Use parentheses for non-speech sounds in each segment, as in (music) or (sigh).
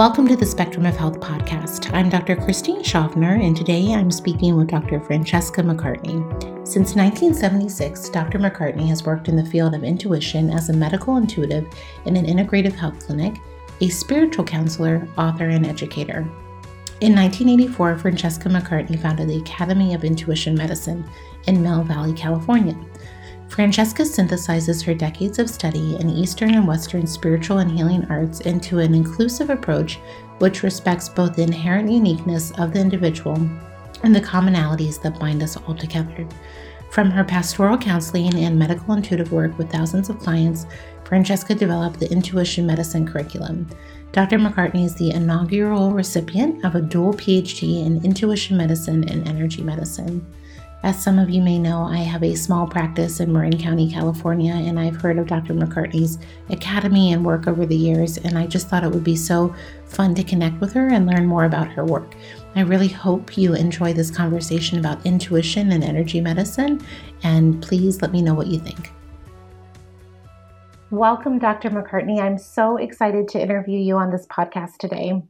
Welcome to the Spectrum of Health podcast. I'm Dr. Christine Schaffner, and today I'm speaking with Dr. Francesca McCartney. Since 1976, Dr. McCartney has worked in the field of intuition as a medical intuitive in an integrative health clinic, a spiritual counselor, author, and educator. In 1984, Francesca McCartney founded the Academy of Intuition Medicine in Mill Valley, California. Francesca synthesizes her decades of study in Eastern and Western spiritual and healing arts into an inclusive approach which respects both the inherent uniqueness of the individual and the commonalities that bind us all together. From her pastoral counseling and medical intuitive work with thousands of clients, Francesca developed the Intuition Medicine curriculum. Dr. McCartney is the inaugural recipient of a dual PhD in Intuition Medicine and Energy Medicine. As some of you may know, I have a small practice in Marin County, California, and I've heard of Dr. McCartney's academy and work over the years, and I just thought it would be so fun to connect with her and learn more about her work. I really hope you enjoy this conversation about intuition and energy medicine, and please let me know what you think. Welcome, Dr. McCartney. I'm so excited to interview you on this podcast today.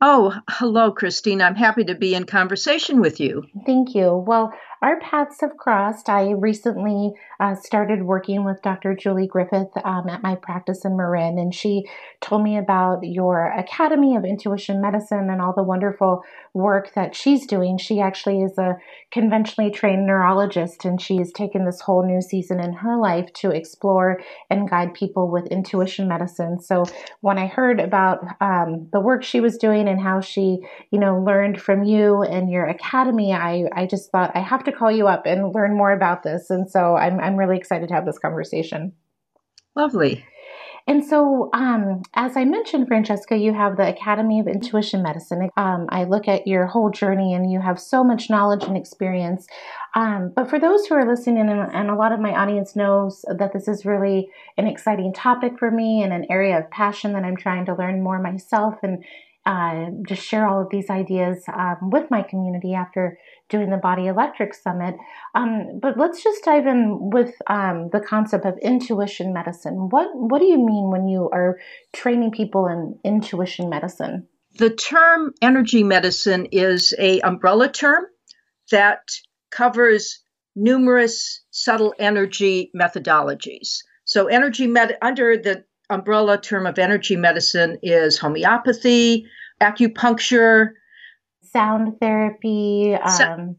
Oh, hello, Christine. I'm happy to be in conversation with you. Thank you. Well, our paths have crossed. I recently uh, started working with Dr. Julie Griffith um, at my practice in Marin, and she told me about your Academy of Intuition Medicine and all the wonderful work that she's doing. She actually is a conventionally trained neurologist, and she's taken this whole new season in her life to explore and guide people with intuition medicine. So when I heard about um, the work she was doing and how she, you know, learned from you and your academy, I, I just thought I have to call you up and learn more about this. And so I'm, I'm really excited to have this conversation. Lovely. And so, um, as I mentioned, Francesca, you have the Academy of Intuition Medicine. Um, I look at your whole journey and you have so much knowledge and experience. Um, but for those who are listening, and, and, a lot of my audience knows that this is really an exciting topic for me and an area of passion that I'm trying to learn more myself and uh, just share all of these ideas um, with my community after doing the Body Electric Summit. Um, but let's just dive in with um, the concept of intuition medicine. What what do you mean when you are training people in intuition medicine? The term energy medicine is a umbrella term that covers numerous subtle energy methodologies. So energy med- under the umbrella term of energy medicine is homeopathy, acupuncture, sound therapy, um,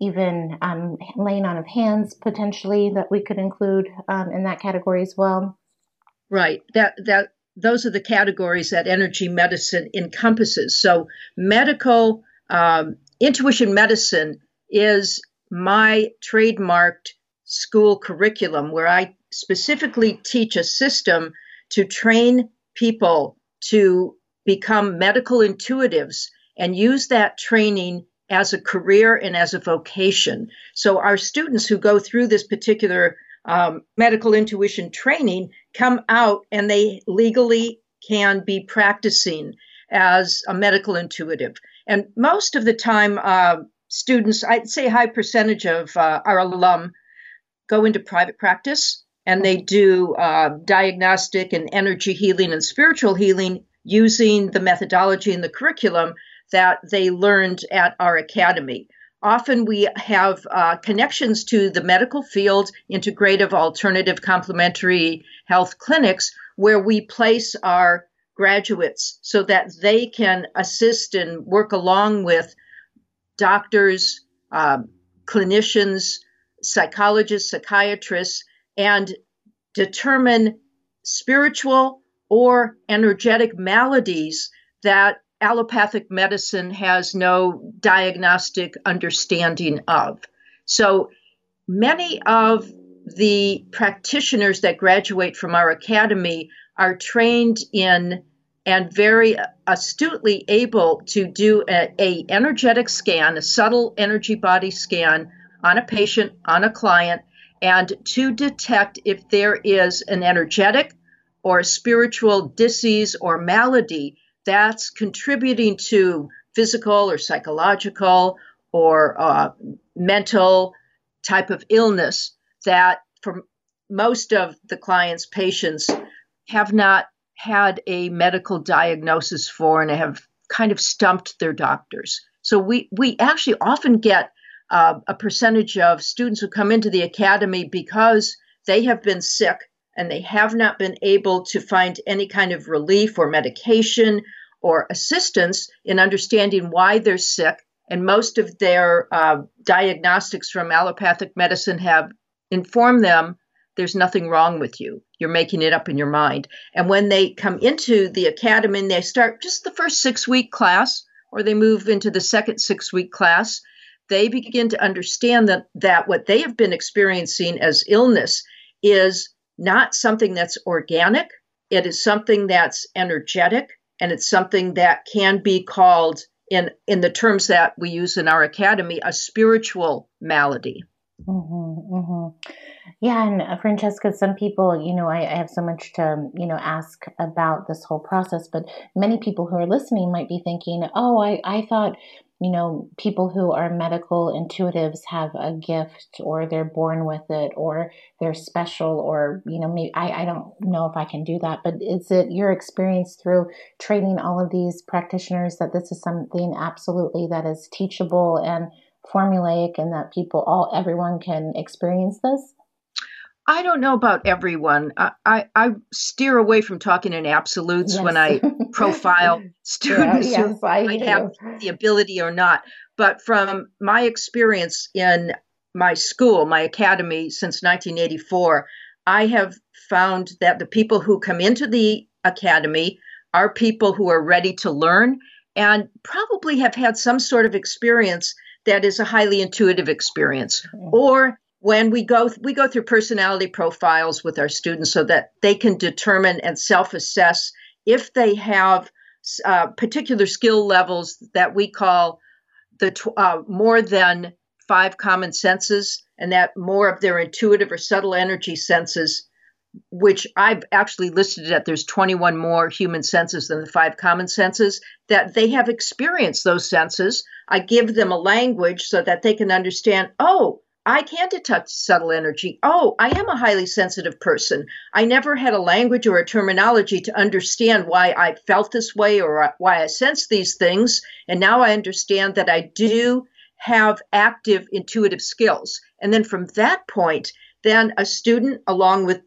even um, laying on of hands potentially that we could include um, in that category as well. Right. That that those are the categories that energy medicine encompasses. So medical um, intuition medicine is my trademarked school curriculum where I specifically teach a system to train people to become medical intuitives and use that training as a career and as a vocation. So, our students who go through this particular um, medical intuition training come out and they legally can be practicing as a medical intuitive. And most of the time, uh, students, I'd say a high percentage of uh, our alum go into private practice and they do uh, diagnostic and energy healing and spiritual healing using the methodology and the curriculum that they learned at our academy. Often we have uh, connections to the medical field, integrative, alternative, complementary health clinics, where we place our graduates so that they can assist and work along with doctors, uh, clinicians, psychologists, psychiatrists, and determine spiritual or energetic maladies that allopathic medicine has no diagnostic understanding of. So many of the practitioners that graduate from our academy are trained in and very astutely able to do a, a, energetic scan, a subtle energy body scan on a patient, on a client, and to detect if there is an energetic or spiritual disease or malady that's contributing to physical or psychological or uh, mental type of illness that for most of the client's patients have not had a medical diagnosis for and have kind of stumped their doctors. So we we actually often get uh, a percentage of students who come into the academy because they have been sick and they have not been able to find any kind of relief or medication or assistance in understanding why they're sick. And most of their uh, diagnostics from allopathic medicine have informed them there's nothing wrong with you. You're making it up in your mind. And when they come into the academy and they start just the first six week class, or they move into the second six week class, they begin to understand that, that what they have been experiencing as illness is not something that's organic, it is something that's energetic, and it's something that can be called, in, in the terms that we use in our academy, a spiritual malady. Mm-hmm, mm-hmm. Yeah, and uh, Francesca, some people, you know, I, I, have so much to, you know, ask about this whole process, but many people who are listening might be thinking, oh, I, I thought, you know, people who are medical intuitives have a gift or they're born with it or they're special or, you know, maybe I, I don't know if I can do that, but is it your experience through training all of these practitioners that this is something absolutely that is teachable and formulaic and that people all everyone can experience this? I don't know about everyone. I, I, I steer away from talking in absolutes yes. when I (laughs) profile students yeah, yes, who I might have the ability or not. But from my experience in my school, my academy since 1984, I have found that the people who come into the academy are people who are ready to learn and probably have had some sort of experience that is a highly intuitive experience mm-hmm. or when we go we go through personality profiles with our students so that they can determine and self-assess if they have uh, particular skill levels that we call the uh, more than five common senses and that more of their intuitive or subtle energy senses which I've actually listed that there's 21 more human senses than the five common senses, that they have experienced those senses. I give them a language so that they can understand, oh, I can detect subtle energy. Oh, I am a highly sensitive person. I never had a language or a terminology to understand why I felt this way or why I sense these things. And now I understand that I do have active intuitive skills. And then from that point, then a student, along with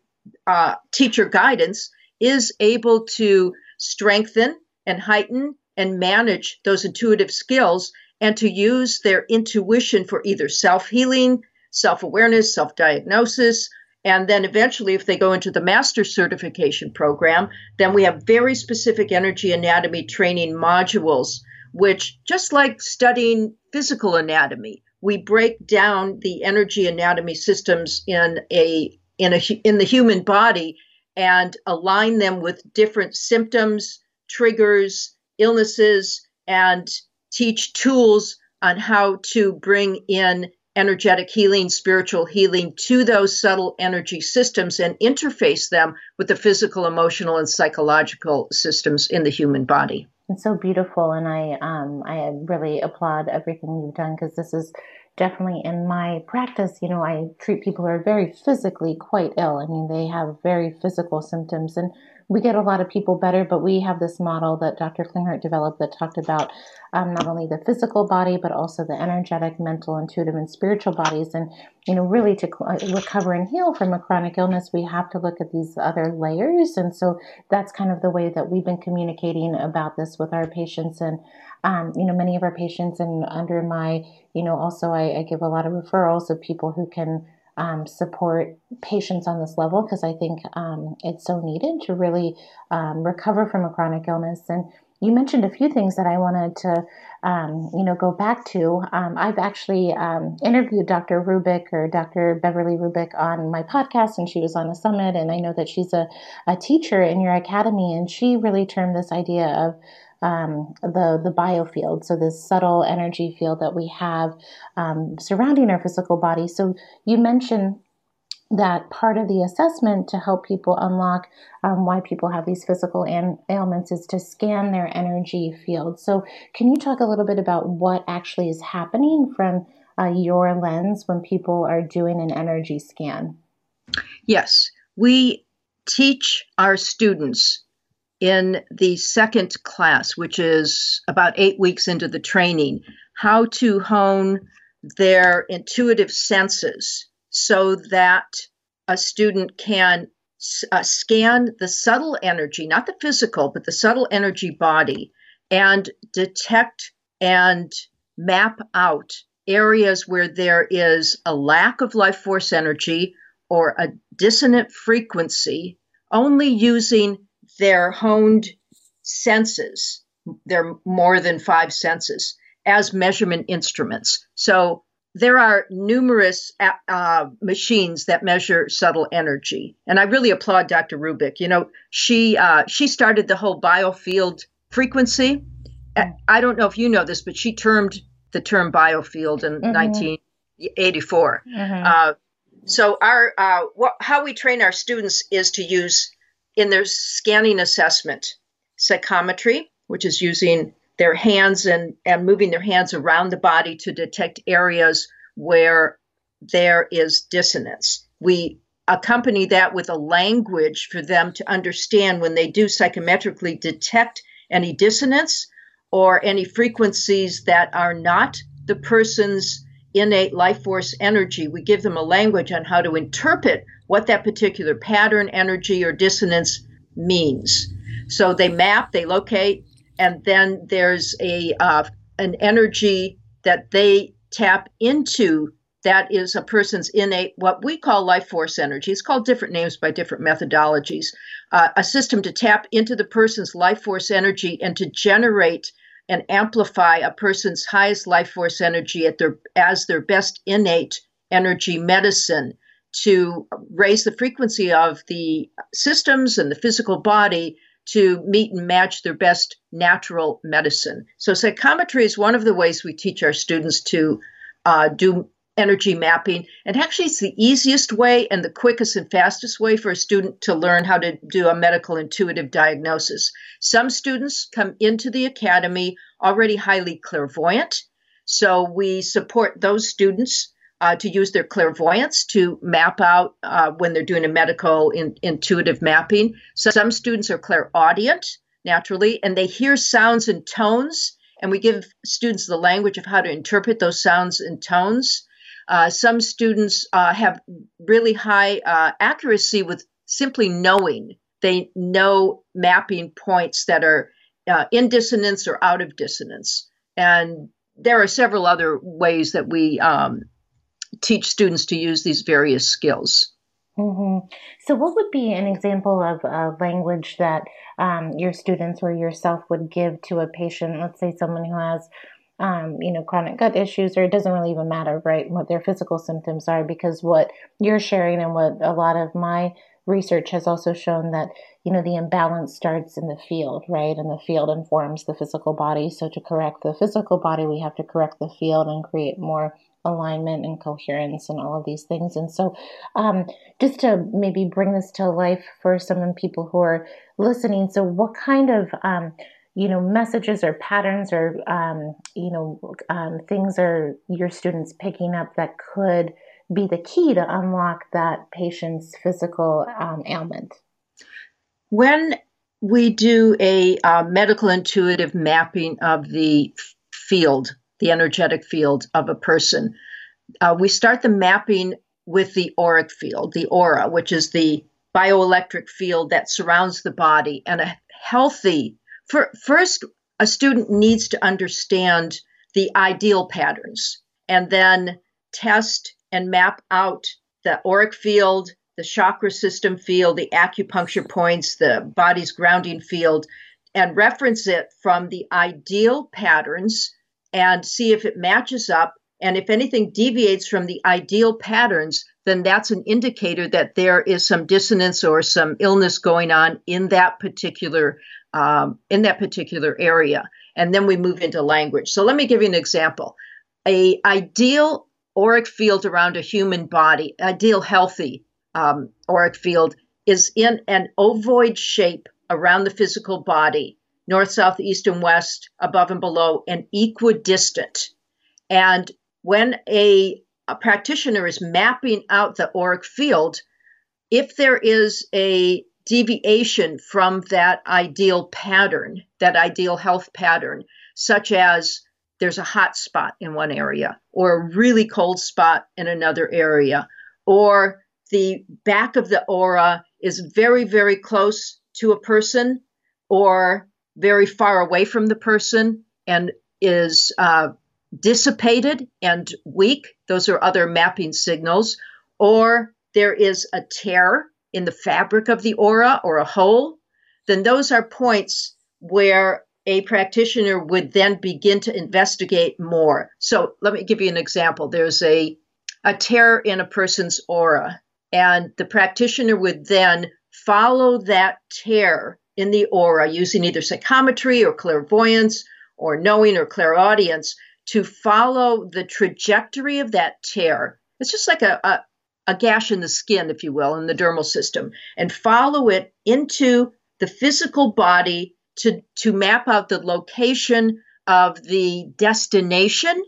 uh, teacher guidance, is able to strengthen and heighten and manage those intuitive skills and to use their intuition for either self healing, self awareness, self diagnosis. And then eventually, if they go into the master certification program, then we have very specific energy anatomy training modules, which, just like studying physical anatomy, we break down the energy anatomy systems in a in a in the human body and align them with different symptoms, triggers, illnesses, and teach tools on how to bring in energetic healing, spiritual healing to those subtle energy systems and interface them with the physical, emotional, and psychological systems in the human body. It's so beautiful, and I um, I really applaud everything you've done because this is definitely in my practice. You know, I treat people who are very physically quite ill. I mean, they have very physical symptoms, and we get a lot of people better, but we have this model that Dr. Klinghardt developed that talked about um, not only the physical body, but also the energetic, mental, intuitive, and spiritual bodies. And, you know, really to uh, recover and heal from a chronic illness, we have to look at these other layers. And so that's kind of the way that we've been communicating about this with our patients. And, um, you know, many of our patients, and under my, you know, also I, I give a lot of referrals of people who can um, support patients on this level because I think um, it's so needed to really um, recover from a chronic illness. And you mentioned a few things that I wanted to, um, you know, go back to. Um, I've actually um, interviewed Dr. Rubik or Dr. Beverly Rubik on my podcast, and she was on a summit. And I know that she's a, a teacher in your academy, and she really termed this idea of um, the the biofield, so this subtle energy field that we have um, surrounding our physical body. So you mentioned that part of the assessment to help people unlock um, why people have these physical an- ailments is to scan their energy field. So can you talk a little bit about what actually is happening from uh, your lens when people are doing an energy scan? Yes, we teach our students in the second class, which is about eight weeks into the training, how to hone their intuitive senses so that a student can uh, scan the subtle energy, not the physical, but the subtle energy body, and detect and map out areas where there is a lack of life force energy or a dissonant frequency, only using their honed senses, their more than five senses, as measurement instruments. So there are numerous uh, machines that measure subtle energy, and I really applaud Dr. Rubik. You know, she uh, she started the whole biofield frequency. I don't know if you know this, but she termed the term biofield in mm-hmm. 1984. Mm-hmm. Uh, so our uh, what, how we train our students is to use in their scanning assessment psychometry, which is using their hands and, and moving their hands around the body to detect areas where there is dissonance. We accompany that with a language for them to understand when they do psychometrically detect any dissonance or any frequencies that are not the person's innate life force energy. We give them a language on how to interpret what that particular pattern, energy, or dissonance means. So they map, they locate, and then there's a uh, an energy that they tap into that is a person's innate what we call life force energy. It's called different names by different methodologies. Uh, a system to tap into the person's life force energy and to generate and amplify a person's highest life force energy at their as their best innate energy medicine to raise the frequency of the systems and the physical body to meet and match their best natural medicine. So, psychometry is one of the ways we teach our students to uh, do energy mapping. And actually, it's the easiest way and the quickest and fastest way for a student to learn how to do a medical intuitive diagnosis. Some students come into the academy already highly clairvoyant. So, we support those students uh, to use their clairvoyance to map out uh, when they're doing a medical in, intuitive mapping. So some students are clairaudient naturally, and they hear sounds and tones, and we give students the language of how to interpret those sounds and tones. Uh, some students uh, have really high uh, accuracy with simply knowing. They know mapping points that are uh, in dissonance or out of dissonance. And there are several other ways that we um, teach students to use these various skills. Mm-hmm. So, what would be an example of a language that um, your students or yourself would give to a patient? Let's say someone who has, um, you know, chronic gut issues, or it doesn't really even matter, right, what their physical symptoms are, because what you're sharing and what a lot of my research has also shown that you know the imbalance starts in the field right and the field informs the physical body so to correct the physical body we have to correct the field and create more alignment and coherence and all of these things. And so, um, just to maybe bring this to life for some people who are listening, so what kind of um, you know messages or patterns or um, you know um, things are your students picking up that could be the key to unlock that patient's physical um, ailment? When we do a uh, medical intuitive mapping of the field the energetic field of a person. Uh, we start the mapping with the auric field, the aura, which is the bioelectric field that surrounds the body. And a healthy, for, first, a student needs to understand the ideal patterns and then test and map out the auric field, the chakra system field, the acupuncture points, the body's grounding field, and reference it from the ideal patterns and see if it matches up. And if anything deviates from the ideal patterns, then that's an indicator that there is some dissonance or some illness going on in that particular um, in that particular area. And then we move into language. So let me give you an example. A ideal auric field around a human body, ideal healthy um, auric field, is in an ovoid shape around the physical body north, south, east, and west, above and below, and equidistant. And when a, a practitioner is mapping out the auric field, if there is a deviation from that ideal pattern, that ideal health pattern, such as there's a hot spot in one area or a really cold spot in another area, or the back of the aura is very, very close to a person or very far away from the person and is uh, dissipated and weak. Those are other mapping signals. Or there is a tear in the fabric of the aura or a hole. Then those are points where a practitioner would then begin to investigate more. So let me give you an example. There's a, a tear in a person's aura, and the practitioner would then follow that tear in the aura using either psychometry or clairvoyance or knowing or clairaudience to follow the trajectory of that tear. It's just like a, a, a gash in the skin, if you will, in the dermal system, and follow it into the physical body to, to map out the location of the destination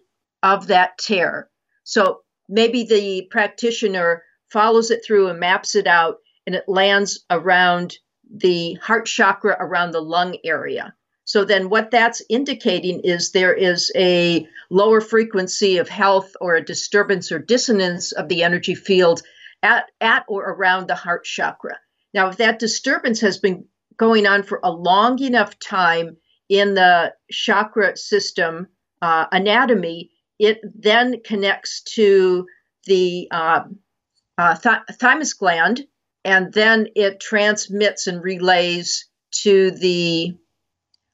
of that tear. So maybe the practitioner follows it through and maps it out, and it lands around the heart chakra, around the lung area. So then what that's indicating is there is a lower frequency of health or a disturbance or dissonance of the energy field at, at or around the heart chakra. Now, if that disturbance has been going on for a long enough time in the chakra system uh, anatomy, it then connects to the uh, uh, th- thymus gland, and then it transmits and relays to the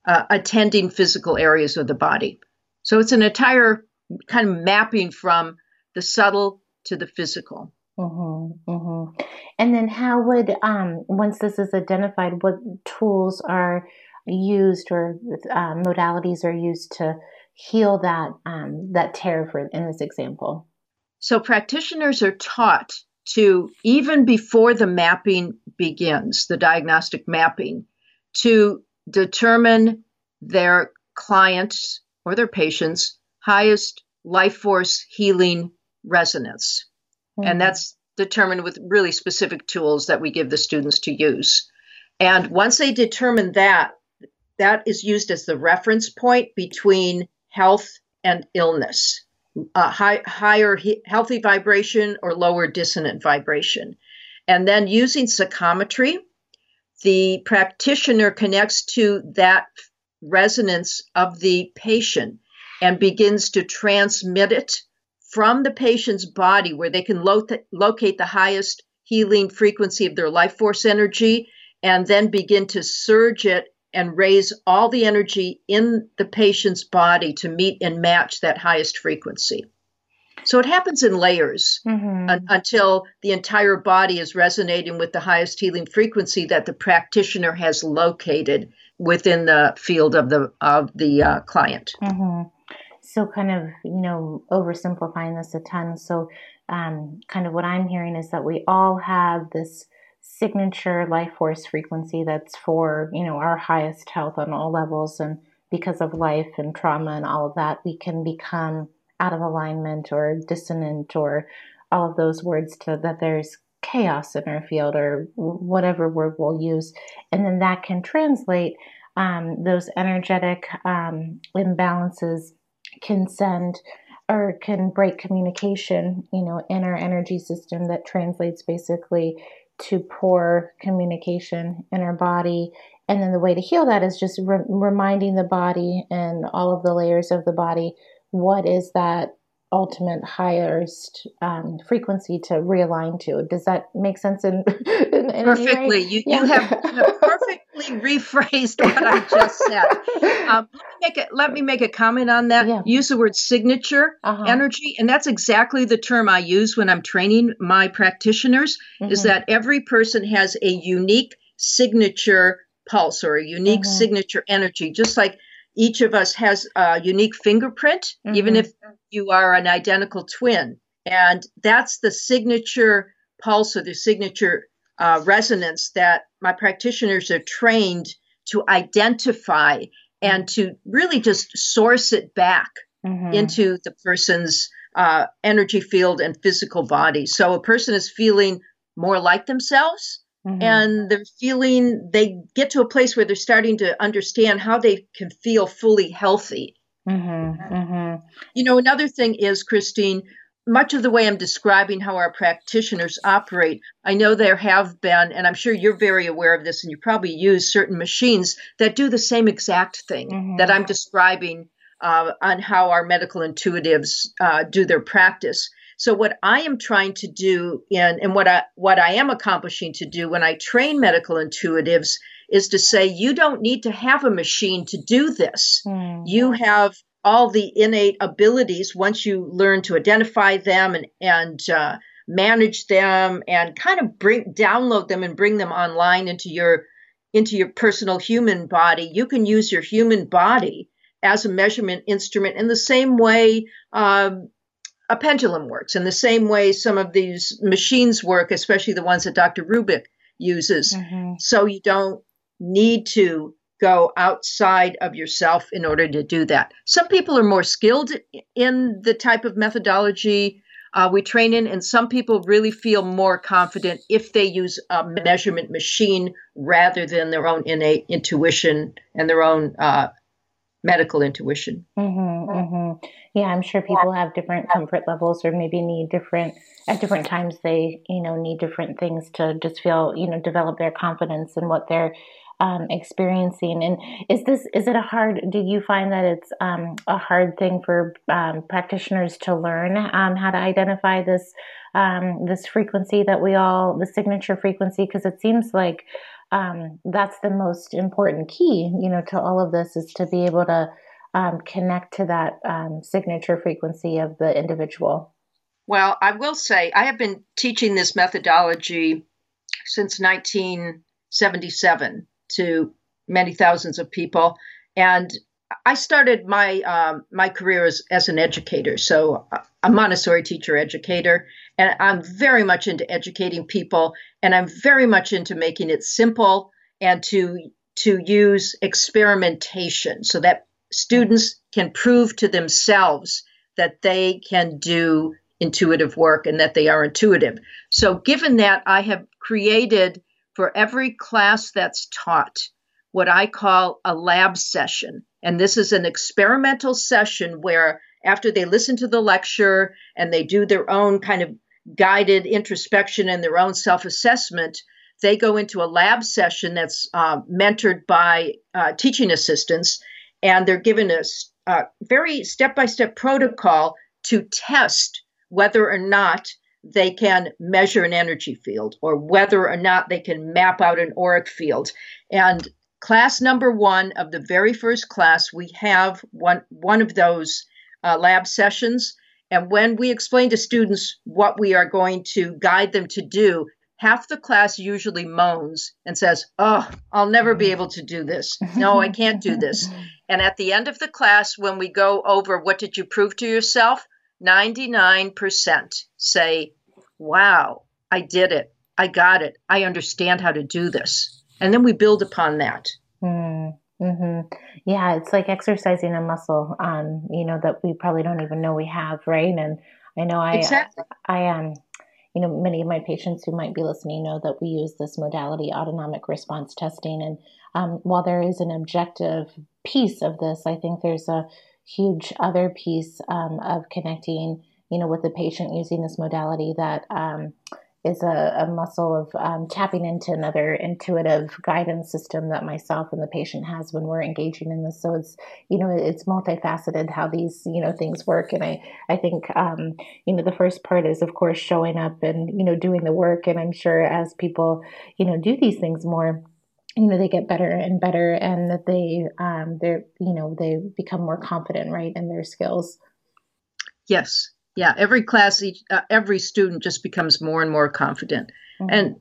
uh, attending physical areas of the body. So it's an entire kind of mapping from the subtle to the physical. Mm-hmm, mm-hmm. And then, how would um, once this is identified, what tools are used or uh, modalities are used to heal that um, that tear for in this example? So practitioners are taught to even before the mapping begins, the diagnostic mapping, to determine their clients or their patients' highest life force healing resonance. Mm-hmm. And that's determined with really specific tools that we give the students to use. And once they determine that, that is used as the reference point between health and illness. Uh, high, higher he, healthy vibration or lower dissonant vibration. And then using psychometry, the practitioner connects to that resonance of the patient and begins to transmit it from the patient's body where they can lo- locate the highest healing frequency of their life force energy and then begin to surge it and raise all the energy in the patient's body to meet and match that highest frequency. So it happens in layers mm-hmm. un- until the entire body is resonating with the highest healing frequency that the practitioner has located within the field of the of the uh, client. Mm-hmm. So, kind of you know oversimplifying this a ton. So, um, kind of what I'm hearing is that we all have this signature life force frequency that's for you know our highest health on all levels, and because of life and trauma and all of that, we can become out of alignment or dissonant or all of those words to that there's chaos in our field or whatever word we'll use. And then that can translate um, those energetic um, imbalances can send or can break communication, you know, in our energy system that translates basically to poor communication in our body. And then the way to heal that is just re- reminding the body and all of the layers of the body what is that ultimate highest um, frequency to realign to. Does that make sense? In, (laughs) in, in perfectly, you, yeah. you have, have perfectly (laughs) rephrased what I just said. Um, let, me make a, let me make a comment on that. Yeah. Use the word signature uh-huh. energy, and that's exactly the term I use when I'm training my practitioners. Mm-hmm. Is that every person has a unique signature pulse or a unique mm-hmm. signature energy, just like each of us has a unique fingerprint, mm-hmm. even if you are an identical twin. And that's the signature pulse or the signature uh, resonance that my practitioners are trained to identify and to really just source it back mm-hmm. into the person's uh, energy field and physical body. So a person is feeling more like themselves, Mm-hmm. And they're feeling, they get to a place where they're starting to understand how they can feel fully healthy. Mm-hmm. Mm-hmm. You know, another thing is, Christine, much of the way I'm describing how our practitioners operate, I know there have been, and I'm sure you're very aware of this, and you probably use certain machines that do the same exact thing mm-hmm. that I'm describing uh, on how our medical intuitives uh, do their practice. So what I am trying to do in and what I what I am accomplishing to do when I train medical intuitives is to say you don't need to have a machine to do this. Mm. You have all the innate abilities once you learn to identify them and and uh, manage them and kind of bring download them and bring them online into your into your personal human body. You can use your human body as a measurement instrument in the same way um, a pendulum works, in the same way some of these machines work, especially the ones that Dr. Rubik uses. Mm-hmm. So you don't need to go outside of yourself in order to do that. Some people are more skilled in the type of methodology uh, we train in, and some people really feel more confident if they use a measurement machine rather than their own innate intuition and their own uh, medical intuition. Mm-hmm, mm-hmm. Yeah, I'm sure people have different comfort levels, or maybe need different at different times. They, you know, need different things to just feel, you know, develop their confidence in what they're um, experiencing. And is this is it a hard? Do you find that it's um, a hard thing for um, practitioners to learn um, how to identify this um, this frequency that we all the signature frequency? Because it seems like um, that's the most important key, you know, to all of this is to be able to um, connect to that um, signature frequency of the individual. Well, I will say I have been teaching this methodology since 1977 to many thousands of people, and I started my um, my career as, as an educator, so a Montessori teacher educator, and I'm very much into educating people, and I'm very much into making it simple and to to use experimentation. So that students can prove to themselves that they can do intuitive work and that they are intuitive. So, given that, I have created for every class that's taught what I call a lab session. And this is an experimental session where, after they listen to the lecture and they do their own kind of guided introspection and their own self assessment, they go into a lab session that's uh, mentored by uh, teaching assistants, and they're given a uh, very step by step protocol to test whether or not they can measure an energy field or whether or not they can map out an auric field. And class number one of the very first class, we have one, one of those uh, lab sessions. And when we explain to students what we are going to guide them to do, half the class usually moans and says, Oh, I'll never be able to do this. (laughs) No, I can't do this. And at the end of the class, when we go over what did you prove to yourself, 99% say, Wow, I did it. I got it. I understand how to do this and then we build upon that. Mm, hmm Yeah, it's like exercising a muscle, um, you know, that we probably don't even know we have, right? And I know I, exactly. I am. Um, you know, many of my patients who might be listening know that we use this modality, autonomic response testing. And um, while there is an objective piece of this, I think there's a huge other piece um, of connecting, you know, with the patient using this modality that um, is a, a muscle of um, tapping into another intuitive guidance system that myself and the patient has when we're engaging in this. So it's you know it's multifaceted how these you know things work, and I I think um, you know the first part is of course showing up and you know doing the work, and I'm sure as people you know do these things more you know they get better and better and that they um they're you know they become more confident right in their skills. Yes yeah every class each uh, every student just becomes more and more confident. Mm-hmm. and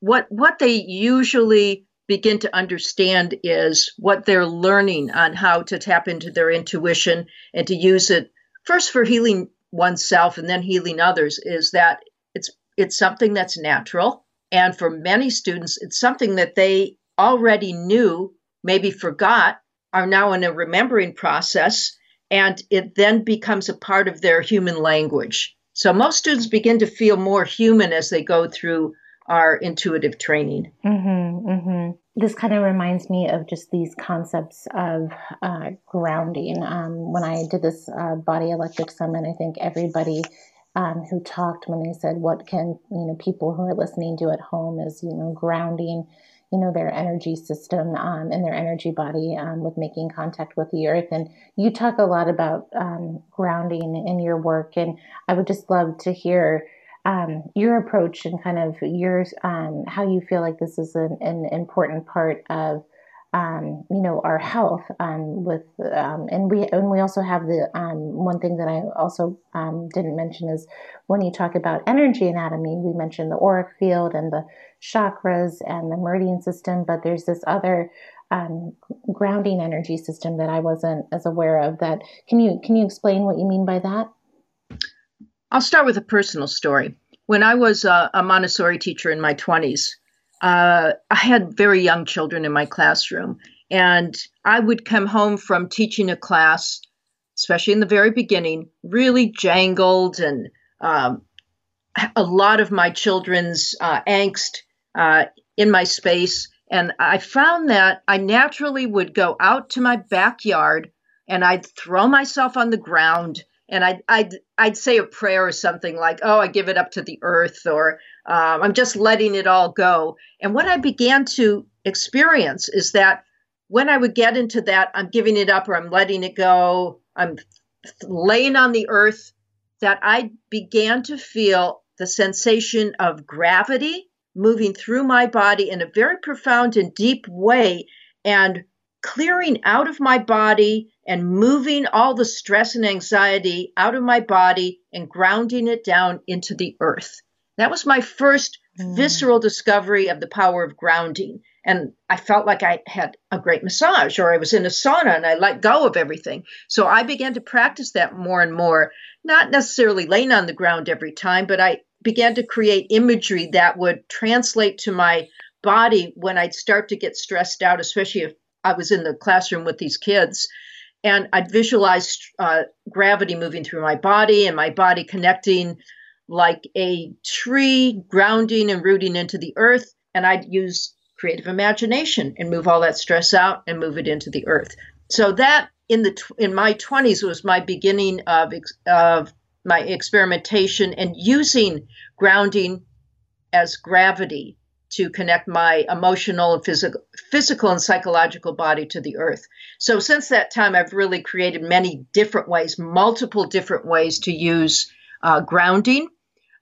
what what they usually begin to understand is what they're learning on how to tap into their intuition and to use it first for healing oneself and then healing others is that it's it's something that's natural. And for many students it's something that they already knew maybe forgot are now in a remembering process and it then becomes a part of their human language. So most students begin to feel more human as they go through our intuitive training. Mm-hmm, mm-hmm. This kind of reminds me of just these concepts of uh, grounding. Um, when I did this uh, body electric summit, I think everybody um, who talked when they said, "What can you know people who are listening do at home?" is you know grounding you know their energy system um, and their energy body um, with making contact with the earth. And you talk a lot about um, grounding in your work and i would just love to hear um, your approach and kind of your um, how you feel like this is an, an important part of um, you know our health um, with um, and we and we also have the um, one thing that I also um, didn't mention is when you talk about energy anatomy we mentioned the auric field and the chakras and the meridian system but there's this other um, grounding energy system that I wasn't as aware of that. Can you can you explain what you mean by that? I'll start with a personal story. When I was a, a Montessori teacher in my 20s uh, I had very young children in my classroom, and I would come home from teaching a class, especially in the very beginning, really jangled and um, a lot of my children's uh, angst uh, in my space. And I found that I naturally would go out to my backyard and I'd throw myself on the ground and I'd, I'd, I'd say a prayer or something like, oh, I give it up to the earth, or um, I'm just letting it all go. And what I began to experience is that when I would get into that, I'm giving it up or I'm letting it go, I'm laying on the earth, that I began to feel the sensation of gravity moving through my body in a very profound and deep way and clearing out of my body and moving all the stress and anxiety out of my body and grounding it down into the earth. That was my first mm. visceral discovery of the power of grounding. And I felt like I had a great massage or I was in a sauna and I let go of everything. So I began to practice that more and more, not necessarily laying on the ground every time, but I began to create imagery that would translate to my body when I'd start to get stressed out, especially if I was in the classroom with these kids. And I'd visualize uh, gravity moving through my body and my body connecting like a tree grounding and rooting into the earth. And I'd use creative imagination and move all that stress out and move it into the earth. So that in the in my 20s was my beginning of of my experimentation and using grounding as gravity to connect my emotional and physical physical and psychological body to the earth. So since that time I've really created many different ways, multiple different ways to use uh, grounding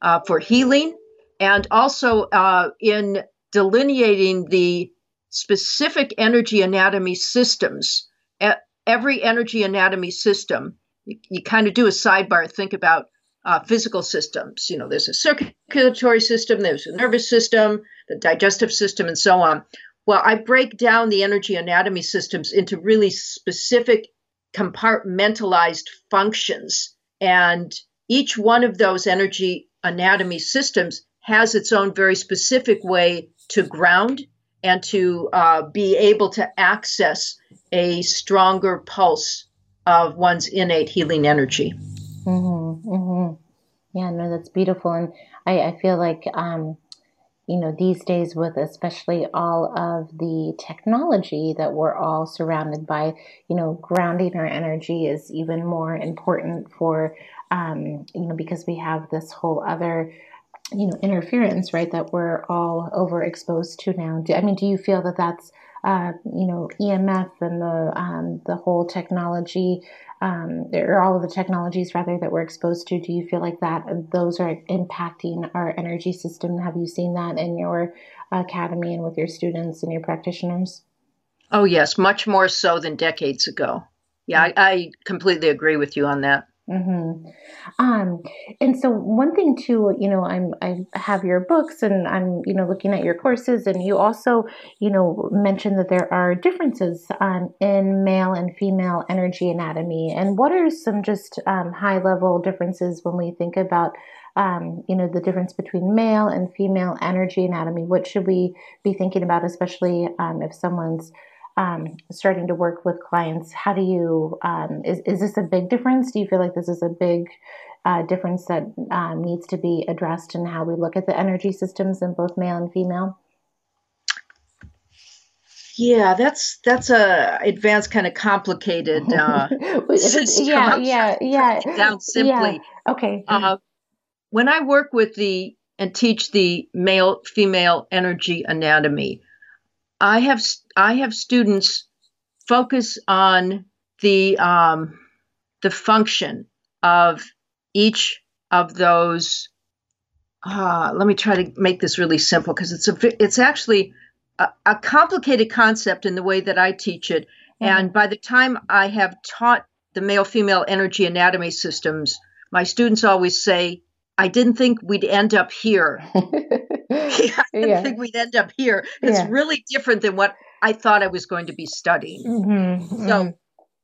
uh, for healing and also uh, in delineating the specific energy anatomy systems. Every energy anatomy system, you, you kind of do a sidebar, think about uh, physical systems. You know, there's a circulatory system, there's a nervous system, the digestive system, and so on. Well, I break down the energy anatomy systems into really specific compartmentalized functions. And each one of those energy anatomy systems has its own very specific way to ground and to uh, be able to access a stronger pulse of one's innate healing energy. Mm-hmm, mm-hmm. Yeah, no, that's beautiful. And I, I feel like, um, you know, these days with especially all of the technology that we're all surrounded by, you know, grounding our energy is even more important for um, you know, because we have this whole other, you know, interference, right, that we're all overexposed to now. Do, I mean, do you feel that that's, uh, you know, EMF and the um, the whole technology, um, or all of the technologies rather that we're exposed to? Do you feel like that those are impacting our energy system? Have you seen that in your academy and with your students and your practitioners? Oh yes, much more so than decades ago. Yeah, I, I completely agree with you on that. Mm-hmm. Um, and so one thing too, you know, I'm I have your books and I'm you know looking at your courses, and you also you know mentioned that there are differences um, in male and female energy anatomy. And what are some just um, high level differences when we think about um, you know the difference between male and female energy anatomy? What should we be thinking about, especially um, if someone's um, starting to work with clients, how do you, um, is, is this a big difference? Do you feel like this is a big uh, difference that um, needs to be addressed in how we look at the energy systems in both male and female? Yeah, that's that's a advanced kind of complicated. (laughs) Uh, yeah, yeah, yeah. Down simply. Yeah. Okay. Uh, when I work with the and teach the male female energy anatomy, I have I have students focus on the um, the function of each of those. Uh, let me try to make this really simple because it's a it's actually a, a, complicated concept in the way that I teach it. Mm-hmm. And by the time I have taught the male female energy anatomy systems, my students always say, I didn't think we'd end up here. (laughs) I didn't yeah. think we'd end up here. It's yeah. really different than what I thought I was going to be studying. Mm-hmm. So, mm-hmm.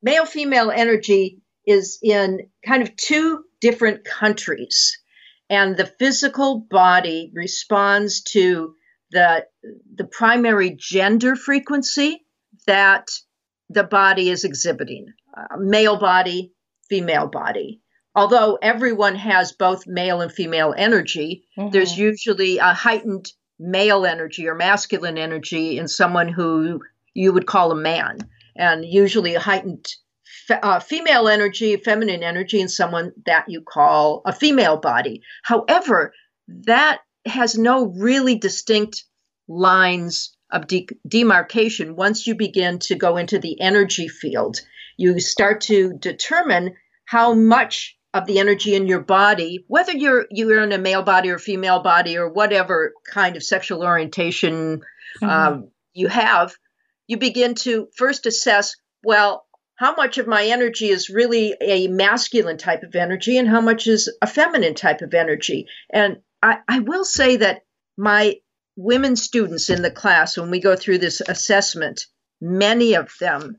male female energy is in kind of two different countries, and the physical body responds to the the primary gender frequency that the body is exhibiting uh, male body female body although everyone has both male and female energy mm-hmm. there's usually a heightened male energy or masculine energy in someone who you would call a man and usually a heightened fe- uh, female energy feminine energy in someone that you call a female body however that has no really distinct lines of de- demarcation once you begin to go into the energy field. You start to determine how much of the energy in your body, whether you're you're in a male body or female body or whatever kind of sexual orientation mm-hmm. um, you have, you begin to first assess well how much of my energy is really a masculine type of energy and how much is a feminine type of energy. And I, I will say that my women students in the class, when we go through this assessment, many of them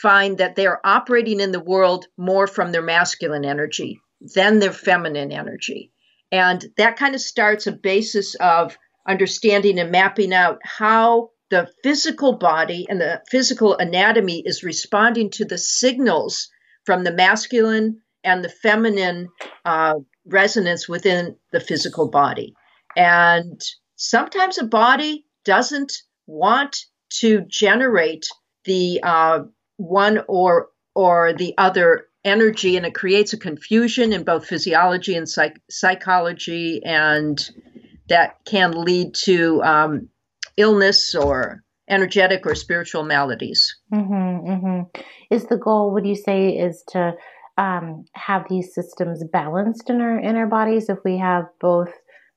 find that they are operating in the world more from their masculine energy than their feminine energy. And that kind of starts a basis of understanding and mapping out how the physical body and the physical anatomy is responding to the signals from the masculine and the feminine uh, resonance within the physical body. And sometimes a body doesn't want to generate the uh, one or or the other energy and it creates a confusion in both physiology and psych- psychology and that can lead to um, illness or energetic or spiritual maladies mm-hmm, mm-hmm. is the goal would you say is to um, have these systems balanced in our in our bodies if we have both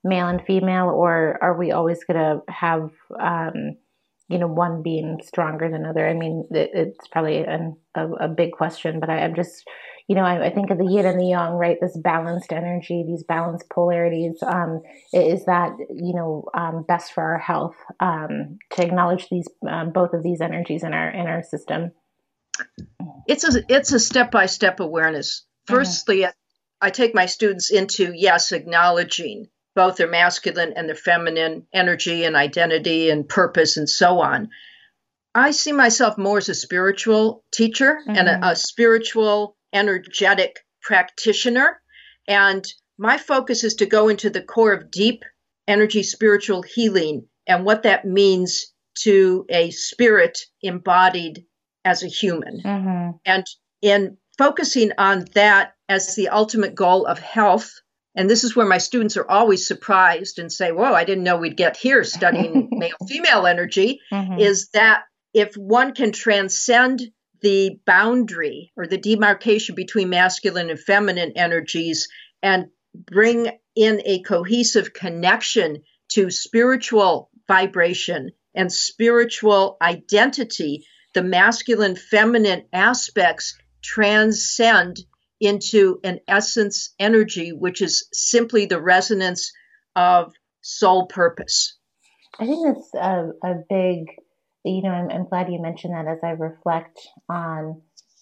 male and female, or are we always going to have, um, you know, one being stronger than other? I mean, it, it's probably an, a, a, big question, but I, am just, you know, I, I, think of the yin and the yang, right? This balanced energy, these balanced polarities. Um, is that, you know, um, best for our health um, to acknowledge these um, both of these energies in our in our system? It's a it's a step by step awareness. Mm-hmm. Firstly, mm-hmm. I take my students into yes, acknowledging both their masculine and their feminine energy and identity and purpose and so on. I see myself more as a spiritual teacher mm-hmm. and a, mm-hmm. a spiritual, energetic practitioner. And my focus is to go into the core of deep energy spiritual healing and what that means to a spirit embodied as a human. Mm-hmm. And in focusing on that as the ultimate goal of health and this is where my students are always surprised and say, Whoa, I didn't know we'd get here studying (laughs) male female energy. Mm-hmm. Is that if one can transcend the boundary or the demarcation between masculine and feminine energies and bring in a cohesive connection to spiritual vibration and spiritual identity, the masculine feminine aspects transcend into an essence energy, which is simply the resonance of soul purpose. I think that's a, a big, you know, I'm, I'm glad you mentioned that as I reflect on,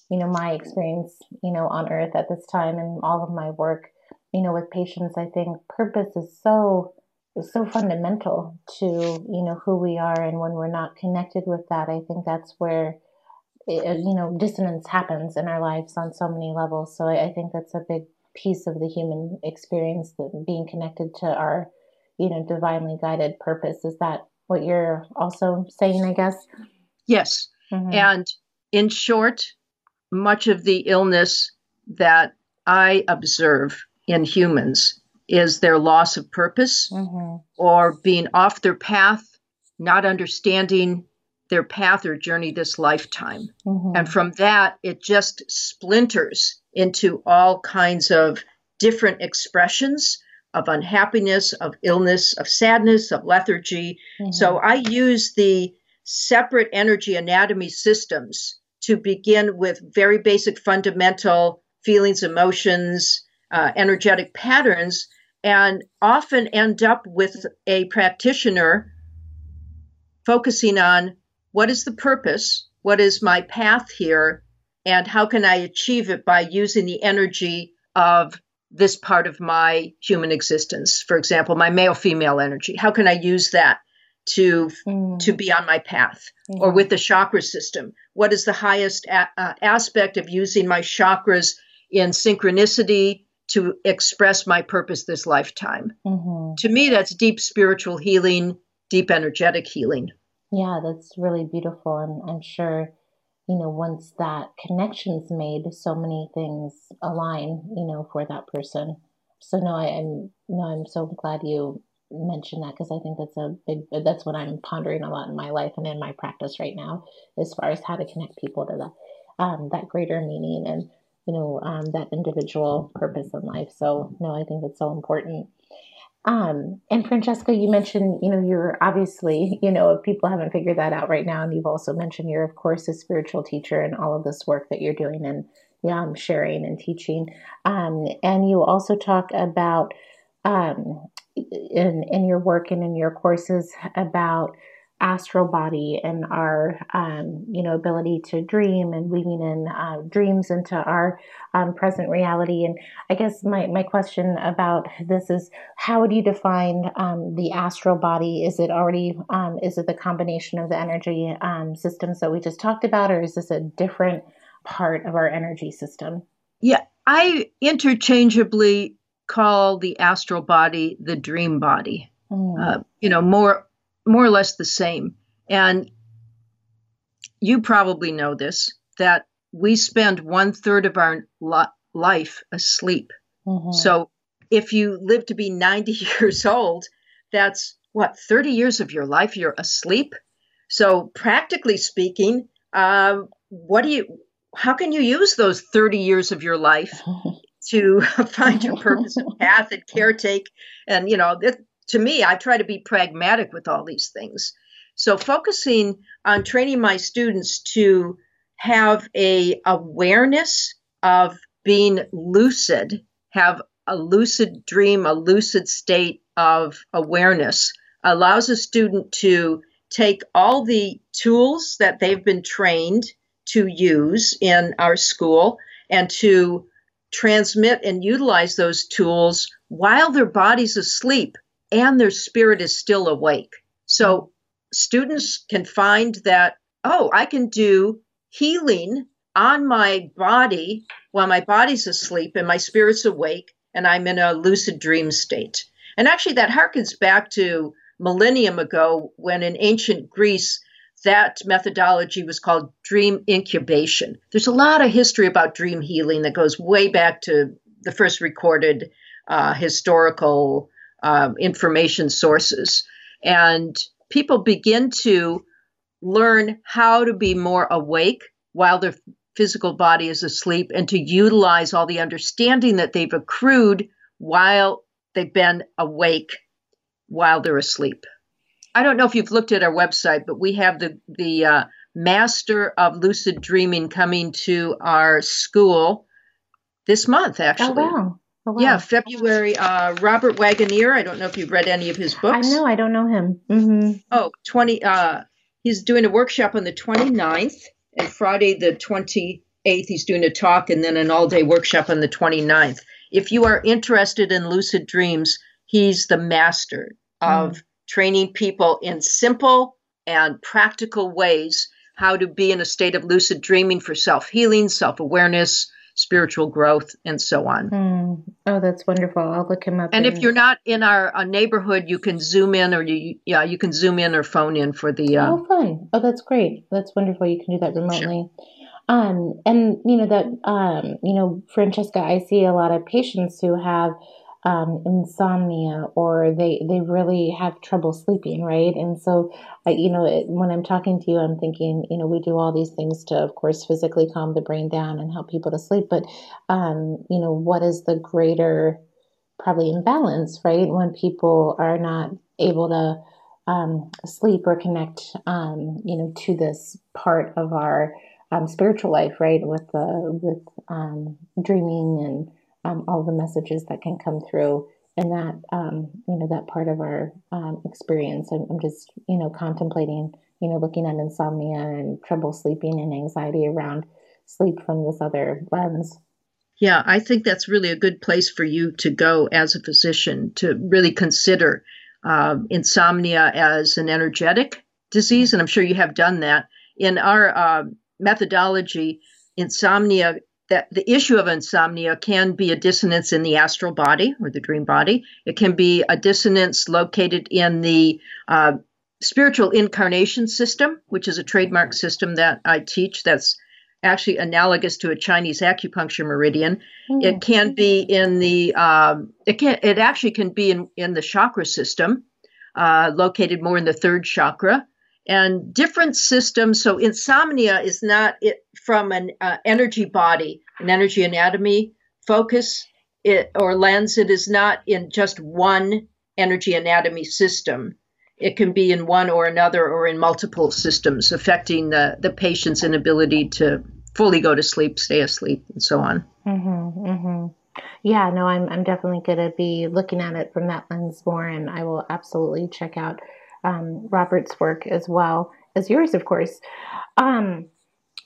you know, my experience, you know, on earth at this time and all of my work, you know, with patients. I think purpose is so, is so fundamental to, you know, who we are. And when we're not connected with that, I think that's where you know dissonance happens in our lives on so many levels so I, I, think that's a big piece of the human experience, the, being connected to our, you know, divinely guided purpose. Is that what you're also saying? I guess. Yes, mm-hmm. and in short, much of the illness that I observe in humans is their loss of purpose mm-hmm. or being off their path, not understanding their path or journey this lifetime. Mm-hmm. And from that, it just splinters into all kinds of different expressions of unhappiness, of illness, of sadness, of lethargy. Mm-hmm. So I use the separate energy anatomy systems to begin with very basic fundamental feelings, emotions, uh, energetic patterns, and often end up with a practitioner focusing on what is the purpose, what is my path here, and how can I achieve it by using the energy of this part of my human existence. For example, my male female energy. How can I use that to mm. to be on my path mm-hmm. or with the chakra system what is the highest a- uh, aspect of using my chakras in synchronicity to express my purpose this lifetime mm-hmm. to me that's deep spiritual healing deep energetic healing yeah that's really beautiful and i'm sure you know once that connection's made so many things align you know for that person so no I, i'm no i'm so glad you mentioned that because I think that's a big that's what I'm pondering a lot in my life and in my practice right now as far as how to connect people to that um, that greater meaning and you know um, that individual purpose in life. So no, I think that's so important. Um, and Francesca, you mentioned, you know, you're obviously, you know, if people haven't figured that out right now. And you've also mentioned you're, of course, a spiritual teacher and all of this work that you're doing and I'm sharing and teaching. Um, and you also talk about um, in in your work and in your courses about astral body and our um, you know ability to dream and weaving in uh, dreams into our um, present reality and i guess my, my question about this is how do you define um, the astral body is it already um, is it the combination of the energy um, systems that we just talked about or is this a different part of our energy system yeah i interchangeably call the astral body the dream body. Mm. Uh, you know, more more or less the same. And you probably know this that we spend one third of our lo- life asleep. Mm-hmm. So if you live to be 90 (laughs) years old, that's what 30 years of your life you're asleep. So practically speaking, um, what do you? How can you use those 30 years of your life (laughs) to (laughs) find your purpose and path and caretake. And, you know, to me, I try to be pragmatic with all these things. So focusing on training my students to have a awareness of being lucid, have a lucid dream, a lucid state of awareness allows a student to take all the tools that they've been trained to use in our school and to transmit and utilize those tools while their body's asleep and their spirit is still awake. So students can find that, oh, I can do healing on my body while my body's asleep and my spirit's awake and I'm in a lucid dream state. And actually, that harkens back to millennium ago when in ancient Greece, that methodology was called dream incubation. There's a lot of history about dream healing that goes way back to the first recorded uh, historical uh, information sources. And people begin to learn how to be more awake while their physical body is asleep and to utilize all the understanding that they've accrued while they've been awake while they're asleep. I don't know if you've looked at our website, but we have the the uh, Master of Lucid Dreaming coming to our school this month. Actually, oh. Oh, wow. Yeah, February. Uh, Robert Waggoner. I don't know if you've read any of his books. I know. I don't know him. Mm-hmm. Oh, 20. Uh, he's doing a workshop on the 29th, and Friday the 28th, he's doing a talk, and then an all day workshop on the 29th. If you are interested in lucid dreams, he's the master of mm training people in simple and practical ways how to be in a state of lucid dreaming for self healing, self awareness, spiritual growth, and so on. Mm. Oh, that's wonderful. I'll look him up. And if you're not in our uh, neighborhood, you can zoom in, or you yeah, you can zoom in or phone in for the. Uh, oh, fun! Oh, that's great. That's wonderful. You can do that remotely. Sure. Um, and you know that um, you know, Francesca, I see a lot of patients who have um, insomnia or they they really have trouble sleeping, right? And so, I, you know, it, when I'm talking to you, I'm thinking, you know, we do all these things to, of course, physically calm the brain down and help people to sleep, but um, you know, what is the greater probably imbalance, right? When people are not able to um, sleep or connect, um, you know, to this part of our um, spiritual life, right? With the with um, dreaming and um, all the messages that can come through and that um, you know that part of our um, experience. I'm, I'm, just you know contemplating you know looking at insomnia and trouble sleeping and anxiety around sleep from this other lens. Yeah i think that's really a good place for you to go as a physician to really consider uh, insomnia as an energetic disease and i'm sure you have done that. In our uh, methodology insomnia that the issue of insomnia can be a dissonance in the astral body or the dream body. It can be a dissonance located in the uh, spiritual incarnation system, which is a trademark system that I teach that's actually analogous to a Chinese acupuncture meridian. Mm-hmm. It can be in the um, it can it actually can be in in the chakra system, uh, located more in the third chakra and different systems. So insomnia is not it, from an uh, energy body, an energy anatomy focus it, or lens. It is not in just one energy anatomy system. It can be in one or another or in multiple systems, affecting the, the patient's inability to fully go to sleep, stay asleep, and so on. Mm-hmm, mm-hmm. Yeah, no, I'm, I'm definitely going to be looking at it from that lens more, and I will absolutely check out um, Robert's work as well as yours, of course. Um,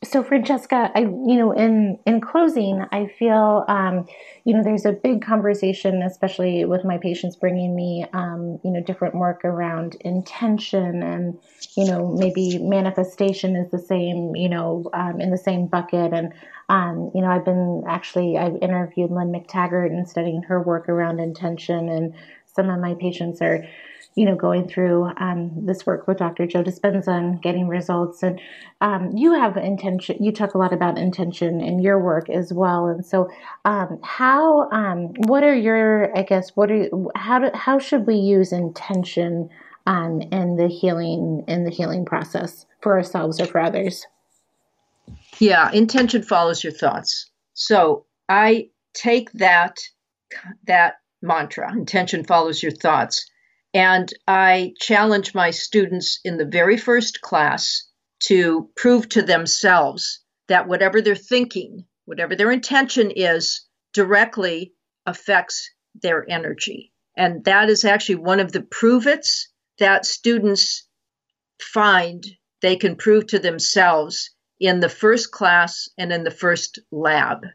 so Francesca, I you know in in closing, I feel um, you know there's a big conversation, especially with my patients bringing me um, you know different work around intention and you know maybe manifestation is the same you know um, in the same bucket and um, you know I've been actually I've interviewed Lynne McTaggart and studying her work around intention and some of my patients are you know, going through um, this work with Dr. Joe Dispenza and getting results. And um, you have intention, you talk a lot about intention in your work as well. And so, um, how, um, what are your, I guess, what are, how, do, how should we use intention um, in the healing, in the healing process for ourselves or for others? Yeah, intention follows your thoughts. So I take that, that mantra, intention follows your thoughts and I challenge my students in the very first class to prove to themselves that whatever they're thinking, whatever their intention is, directly affects their energy. And that is actually one of the prove its that students find they can prove to themselves in the first class and in the first lab.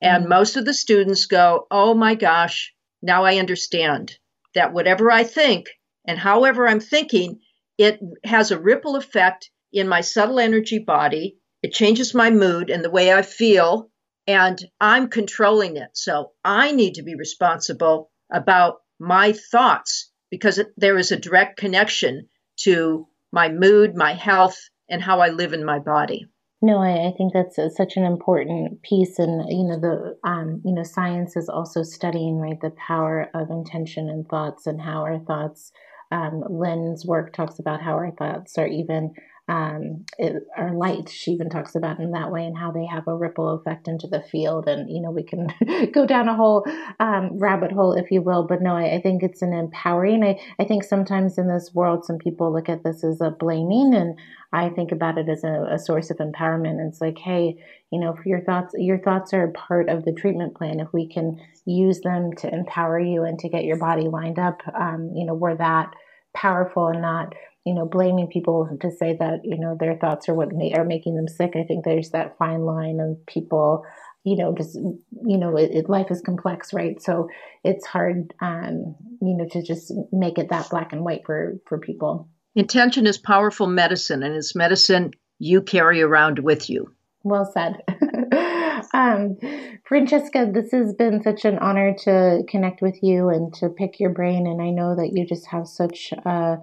And mm-hmm. most of the students go, Oh my gosh, now I understand that whatever I think and however I'm thinking, it has a ripple effect in my subtle energy body. It changes my mood and the way I feel, and I'm controlling it. So I need to be responsible about my thoughts because there is a direct connection to my mood, my health, and how I live in my body. No, I, I think that's a, such an important piece, and you know the um, you know science is also studying right the power of intention and thoughts and how our thoughts. Um, Lynne's work talks about how our thoughts are even um, it, are light. She even talks about in that way and how they have a ripple effect into the field. And, you know, we can (laughs) go down a whole um, rabbit hole, if you will. But no, I, I, think it's an empowering. I, I think sometimes in this world, some people look at this as a blaming. And I think about it as a, a source of empowerment. It's like, hey, you know, your thoughts, your thoughts are part of the treatment plan. If we can use them to empower you and to get your body lined up, um, you know, we're that powerful and not you know, blaming people to say that, you know, their thoughts are what are making them sick. I think there's that fine line of people, you know, just, you know, it, it, life is complex, right? So it's hard, um, you know, to just make it that black and white for, for people. Intention is powerful medicine and it's medicine you carry around with you. Well said. (laughs) Um, Francesca, this has been such an honor to connect with you and to pick your brain. And I know that you just have such, uh,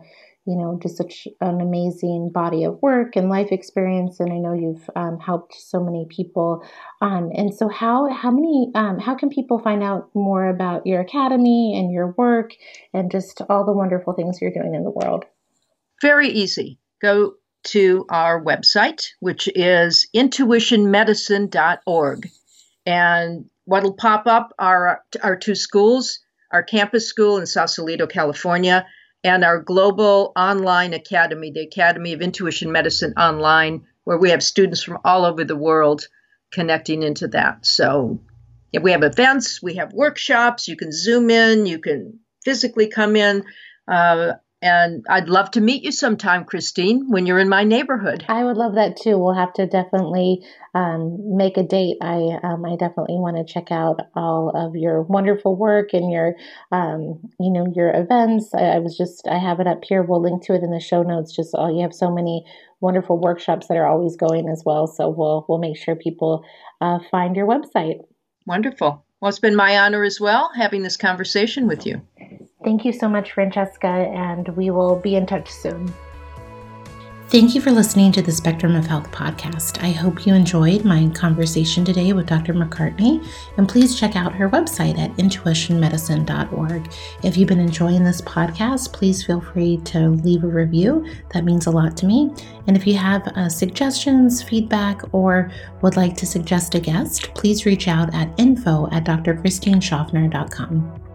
you know, just such an amazing body of work and life experience. And I know you've um, helped so many people. Um, and so, how how many um, how can people find out more about your academy and your work and just all the wonderful things you're doing in the world? Very easy. Go to our website, which is intuitionmedicine.org. And what'll pop up are our two schools, our campus school in Sausalito, California, and our global online academy, the Academy of Intuition Medicine Online, where we have students from all over the world connecting into that. So if we have events, we have workshops, you can zoom in, you can physically come in. Uh, and I'd love to meet you sometime, Christine, when you're in my neighborhood. I would love that too. We'll have to definitely um, make a date. I um, I definitely want to check out all of your wonderful work and your um, you know your events. I, I, was just I have it up here. We'll link to it in the show notes. Just all you have so many wonderful workshops that are always going as well. So we'll we'll make sure people uh, find your website. Wonderful. Well, it's been my honor as well having this conversation with you. Thank you so much, Francesca, and we will be in touch soon. Thank you for listening to the Spectrum of Health podcast. I hope you enjoyed my conversation today with Dr. McCartney, and please check out her website at intuitionmedicine.org. If you've been enjoying this podcast, please feel free to leave a review. That means a lot to me. And if you have uh, suggestions, feedback, or would like to suggest a guest, please reach out at info at drchristineschaffner.com.